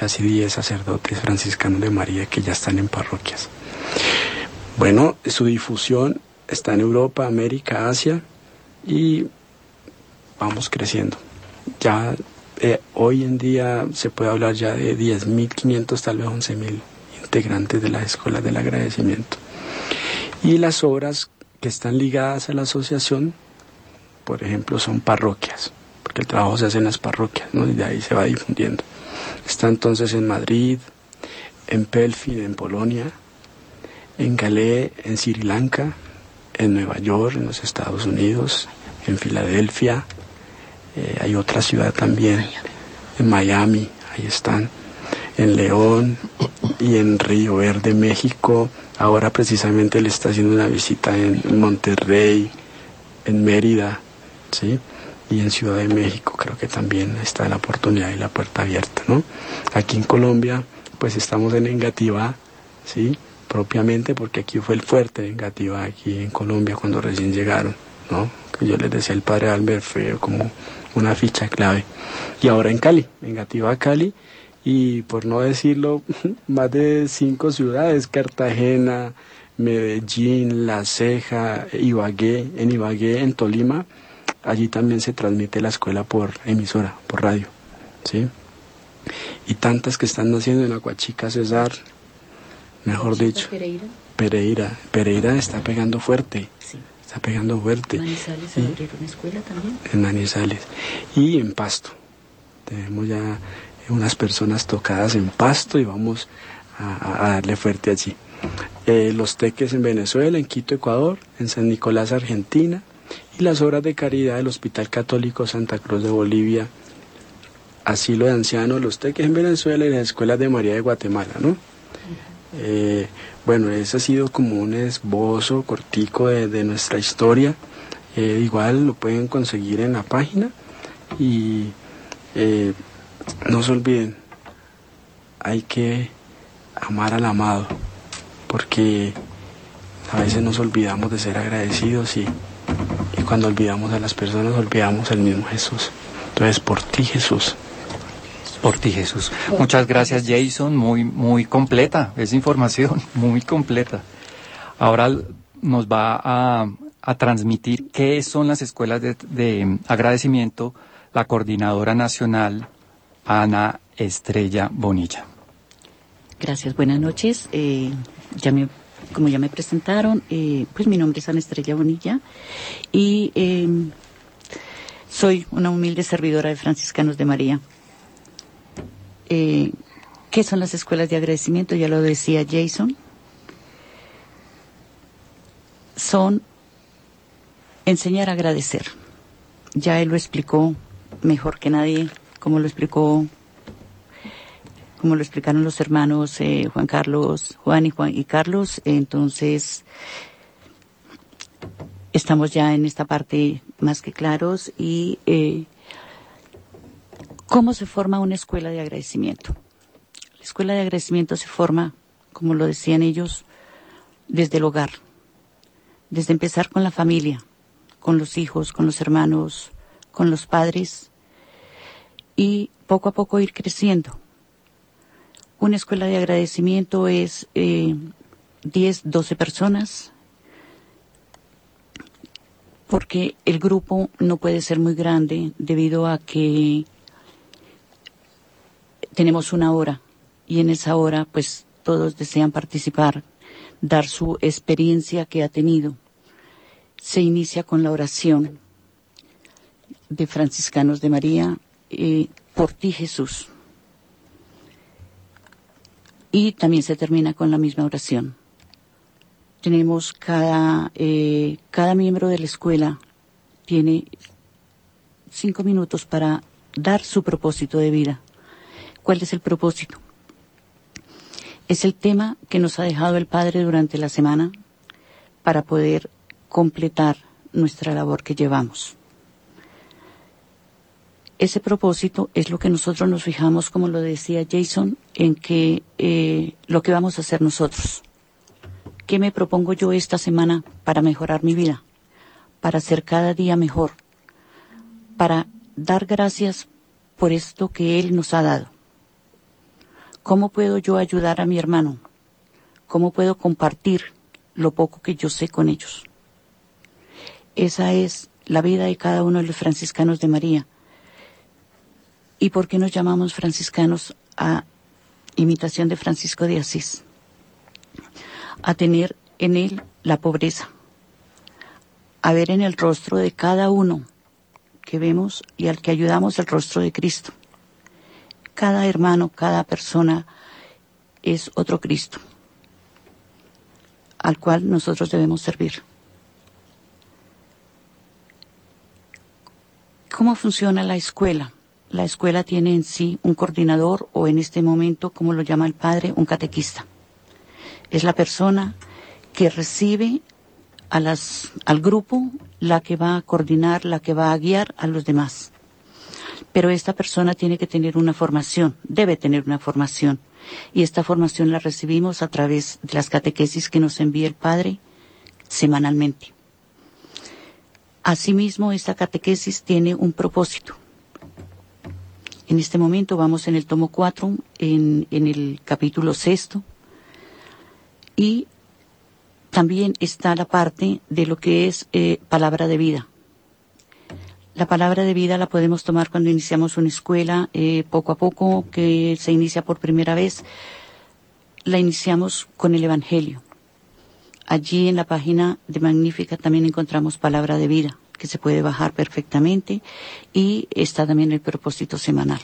S6: Casi diez sacerdotes franciscanos de María que ya están en parroquias. Bueno, su difusión está en Europa, América, Asia y vamos creciendo. Ya eh, hoy en día se puede hablar ya de 10.500, tal vez 11.000 integrantes de las escuelas del agradecimiento. Y las obras que están ligadas a la asociación, por ejemplo, son parroquias, porque el trabajo se hace en las parroquias, ¿no? y de ahí se va difundiendo. Está entonces en Madrid, en Pelfid, en Polonia, en Calais, en Sri Lanka, en Nueva York, en los Estados Unidos, en Filadelfia, eh, hay otra ciudad también, en Miami, ahí están, en León, y en Río Verde, México. Ahora precisamente le está haciendo una visita en Monterrey, en Mérida, ¿sí? Y en Ciudad de México creo que también está la oportunidad y la puerta abierta, Aquí en Colombia, pues estamos en Engativá, ¿sí? Propiamente porque aquí fue el fuerte de Engativá, aquí en Colombia cuando recién llegaron, ¿no? Que yo les decía el padre Albert fue como una ficha clave. Y ahora en Cali, Engativá, Cali, y por no decirlo, [laughs] más de cinco ciudades, Cartagena, Medellín, La Ceja, Ibagué, en Ibagué, en Tolima, allí también se transmite la escuela por emisora, por radio, ¿sí? Y tantas que están naciendo en Aguachica, Cesar, mejor dicho. Pereira. Pereira, Pereira está pegando fuerte. Sí. Está pegando fuerte.
S5: ¿En Manizales se abrieron escuela también?
S6: En Manizales. Y en Pasto. Tenemos ya unas personas tocadas en pasto y vamos a, darle fuerte allí. Eh, los teques en Venezuela, en Quito, Ecuador, en San Nicolás, Argentina, y las obras de caridad del Hospital Católico Santa Cruz de Bolivia, asilo de ancianos, los teques en Venezuela y las escuelas de María de Guatemala, ¿no? Eh, bueno, ese ha sido como un esbozo cortico de, nuestra historia. Eh, igual lo pueden conseguir en la página y no se olviden, hay que amar al amado, porque a veces nos olvidamos de ser agradecidos y cuando olvidamos a las personas olvidamos al mismo Jesús. Entonces, por ti Jesús.
S1: Por ti Jesús. Muchas gracias Jason, muy, muy completa esa información, [laughs] muy completa. Ahora nos va a, transmitir qué son las escuelas de, de agradecimiento la coordinadora nacional Ana Estrella Bonilla.
S5: Gracias, buenas noches. Eh, ya me, como ya me presentaron, eh, pues mi nombre es Ana Estrella Bonilla y em, soy una humilde servidora de Franciscanos de María. Eh, ¿Qué son las escuelas de agradecimiento? Ya lo decía Jason. Son enseñar a agradecer. Ya él lo explicó mejor que nadie como lo explicó, como lo explicaron los hermanos eh, Juan Carlos, Juan y Juan y Carlos, entonces estamos ya en esta parte más que claros y eh, cómo se forma una escuela de agradecimiento. La escuela de agradecimiento se forma, como lo decían ellos, desde el hogar, desde empezar con la familia, con los hijos, con los hermanos, con los padres, y poco a poco ir creciendo. Una escuela de agradecimiento es eh, 10, 12 personas, porque el grupo no puede ser muy grande debido a que tenemos una hora y en esa hora pues todos desean participar, dar su experiencia que ha tenido. Se inicia con la oración de franciscanos de María, por ti Jesús. Y también se termina con la misma oración. Tenemos cada, eh, cada miembro de la escuela tiene cinco minutos para dar su propósito de vida. ¿Cuál es el propósito? Es el tema que nos ha dejado el Padre durante la semana para poder completar nuestra labor que llevamos. ese propósito es lo que nosotros nos fijamos, como lo decía Jason, en que eh, lo que vamos a hacer nosotros. ¿Qué me propongo yo esta semana para mejorar mi vida? Para ser cada día mejor. Para dar gracias por esto que Él nos ha dado. ¿Cómo puedo yo ayudar a mi hermano? ¿Cómo puedo compartir lo poco que yo sé con ellos? Esa es la vida de cada uno de los franciscanos de María ¿Y por qué nos llamamos franciscanos a imitación de Francisco de Asís? A tener en él la pobreza, a ver en el rostro de cada uno que vemos y al que ayudamos el rostro de Cristo. Cada hermano, cada persona es otro Cristo al cual nosotros debemos servir. ¿Cómo funciona la escuela? la escuela tiene en sí un coordinador o en este momento, como lo llama el padre, un catequista. Es la persona que recibe a las, al grupo, la que va a coordinar, la que va a guiar a los demás. Pero esta persona tiene que tener una formación, debe tener una formación. Y esta formación la recibimos a través de las catequesis que nos envía el Padre semanalmente. Asimismo, esta catequesis tiene un propósito en este momento vamos en el tomo 4, en, el capítulo sexto, y también está la parte de lo que es eh, palabra de vida. La palabra de vida la podemos tomar cuando iniciamos una escuela, eh, poco a poco, que se inicia por primera vez, la iniciamos con el Evangelio. Allí en la página de Magnífica también encontramos palabra de vida que se puede bajar perfectamente y está también el propósito semanal.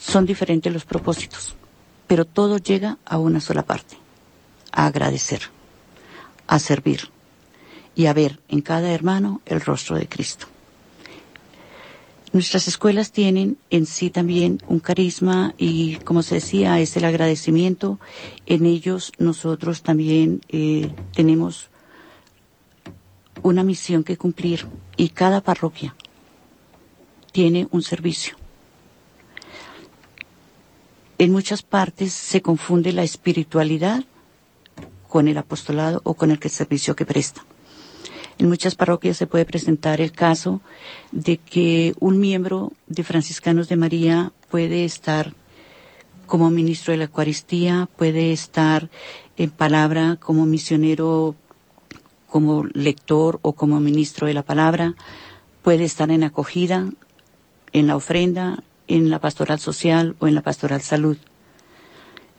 S5: Son diferentes los propósitos, pero todo llega a una sola parte, a agradecer, a servir y a ver en cada hermano el rostro de Cristo. Nuestras escuelas tienen en sí también un carisma y, como se decía, es el agradecimiento. En ellos nosotros también eh, tenemos una misión que cumplir y cada parroquia tiene un servicio. En muchas partes se confunde la espiritualidad con el apostolado o con el servicio que presta. En muchas parroquias se puede presentar el caso de que un miembro de Franciscanos de María puede estar como ministro de la Eucaristía, puede estar en palabra como misionero como lector o como ministro de la palabra, puede estar en acogida, en la ofrenda, en la pastoral social o en la pastoral salud.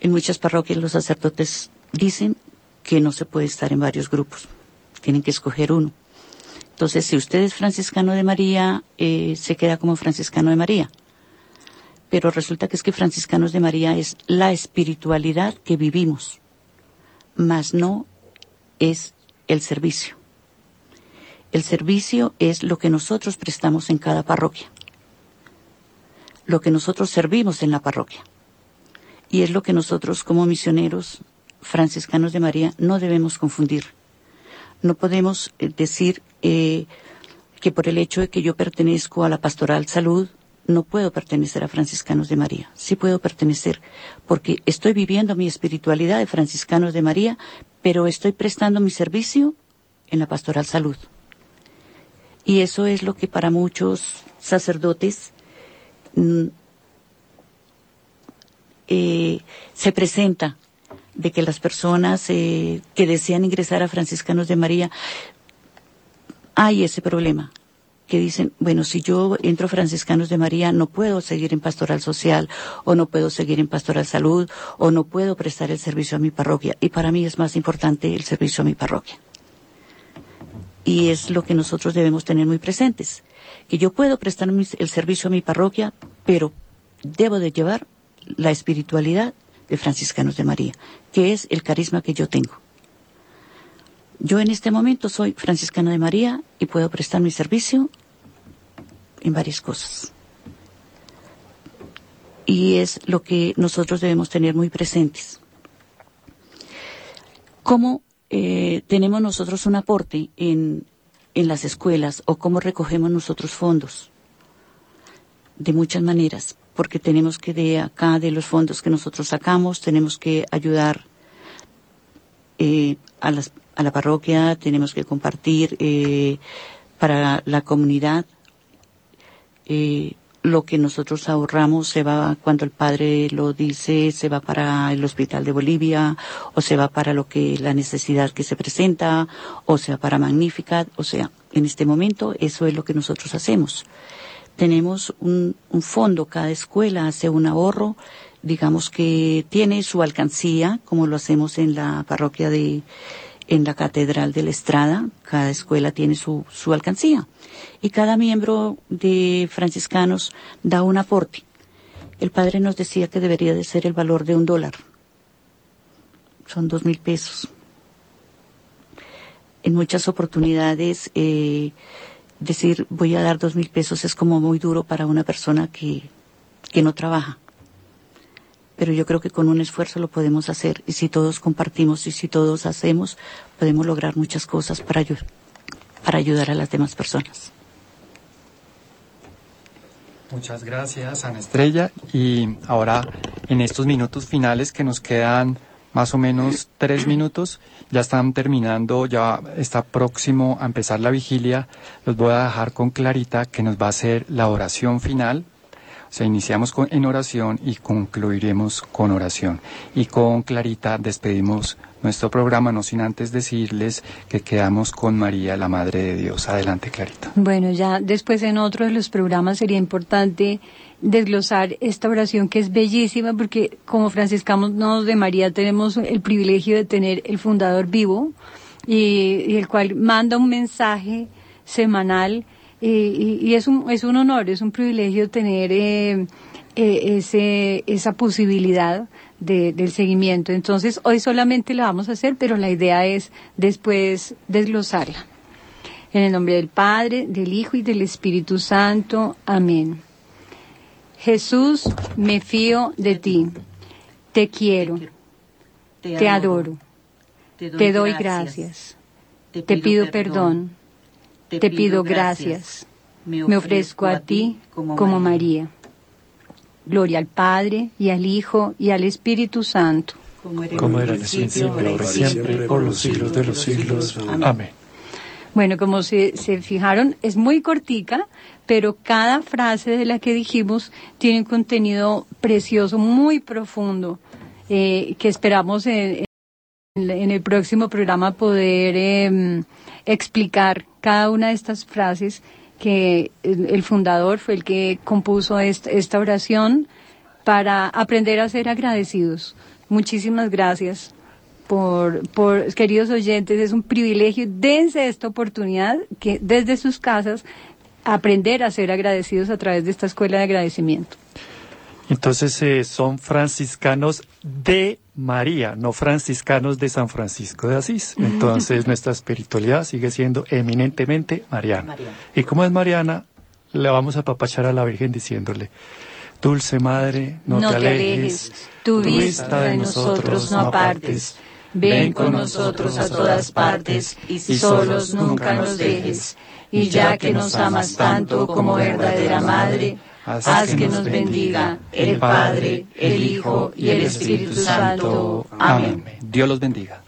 S5: En muchas parroquias los sacerdotes dicen que no se puede estar en varios grupos, tienen que escoger uno. Entonces, si usted es franciscano de María, eh, se queda como franciscano de María. Pero resulta que es que franciscanos de María es la espiritualidad que vivimos, mas no es el servicio. El servicio es lo que nosotros prestamos en cada parroquia, lo que nosotros servimos en la parroquia. Y es lo que nosotros como misioneros franciscanos de María no debemos confundir. No podemos eh, decir eh, que por el hecho de que yo pertenezco a la pastoral salud, no puedo pertenecer a franciscanos de María. Sí puedo pertenecer porque estoy viviendo mi espiritualidad de franciscanos de María, pero estoy prestando mi servicio en la pastoral salud. Y eso es lo que para muchos sacerdotes mm, eh, se presenta de que las personas eh, que desean ingresar a franciscanos de María hay ese problema que dicen, bueno, si yo entro franciscanos de María, no puedo seguir en pastoral social, o no puedo seguir en pastoral salud, o no puedo prestar el servicio a mi parroquia. Y para mí es más importante el servicio a mi parroquia. Y es lo que nosotros debemos tener muy presentes. Que yo puedo prestar el servicio a mi parroquia, pero debo de llevar la espiritualidad de franciscanos de María, que es el carisma que yo tengo. Yo en este momento soy franciscana de María y puedo prestar mi servicio en varias cosas. Y es lo que nosotros debemos tener muy presentes. ¿Cómo eh, tenemos nosotros un aporte en, en las escuelas o cómo recogemos nosotros fondos? de muchas maneras, porque tenemos que de acá, de los fondos que nosotros sacamos, tenemos que ayudar eh, a, las, a la parroquia, tenemos que compartir eh, para la comunidad. Eh, lo que nosotros ahorramos se va, cuando el padre lo dice, se va para el hospital de Bolivia, o se va para lo que, la necesidad que se presenta, o se va para Magnificat, o sea, en este momento eso es lo que nosotros hacemos. Tenemos un, fondo, cada escuela hace un ahorro, digamos que tiene su alcancía, como lo hacemos en la parroquia de, en la Catedral de la Estrada, cada escuela tiene su, su alcancía y cada miembro de franciscanos da un aporte. El padre nos decía que debería de ser el valor de un dólar. Son dos mil pesos. En muchas oportunidades, eh, decir voy a dar dos mil pesos es como muy duro para una persona que, que no trabaja pero yo creo que con un esfuerzo lo podemos hacer y si todos compartimos y si todos hacemos, podemos lograr muchas cosas para, para ayudar a las demás personas.
S1: Muchas gracias, Ana Estrella. Y ahora, en estos minutos finales que nos quedan más o menos tres minutos, ya están terminando, ya está próximo a empezar la vigilia, los voy a dejar con Clarita que nos va a hacer la oración final o sea, iniciamos con, en oración y concluiremos con oración. Y con Clarita despedimos nuestro programa, no sin antes decirles que quedamos con María, la Madre de Dios. Adelante, Clarita.
S7: Bueno, ya después en otro de los programas sería importante desglosar esta oración que es bellísima porque como franciscanos de María tenemos el privilegio de tener el fundador vivo y el cual manda un mensaje semanal y, es, un, es un honor, es un privilegio tener eh, eh, ese, esa posibilidad de, del seguimiento. Entonces, hoy solamente la vamos a hacer, pero la idea es después desglosarla. En el nombre del Padre, del Hijo y del Espíritu Santo. Amén. Jesús, me fío de ti. Te quiero. Te adoro. Te doy gracias. Te pido perdón te pido gracias. Me ofrezco a ti como María. Gloria al Padre y al Hijo y al Espíritu Santo.
S4: Como era en el principio, ahora siempre, por los siglos de los siglos. Amén.
S7: Bueno, como se, se, fijaron, es muy cortica, pero cada frase de la que dijimos tiene un contenido precioso, muy profundo, eh, que esperamos en, el próximo programa poder eh, explicar cada una de estas frases que el, fundador fue el que compuso esta, oración para aprender a ser agradecidos. Muchísimas gracias por, por, queridos oyentes, es un privilegio, dense esta oportunidad que desde sus casas aprender a ser agradecidos a través de esta escuela de agradecimiento.
S4: Entonces eh, son franciscanos de María, no franciscanos de San Francisco de Asís. Entonces [laughs] nuestra espiritualidad sigue siendo eminentemente mariana. Y como es mariana, le vamos a papachar a la Virgen diciéndole, Dulce Madre, no, te, alejes,
S7: tu vista de nosotros no apartes, ven con nosotros a todas partes y solos nunca nos dejes. Y ya que nos amas tanto como verdadera Madre, Haz que nos bendiga el Padre, el Hijo y el Espíritu Santo. Amén.
S1: Dios los bendiga.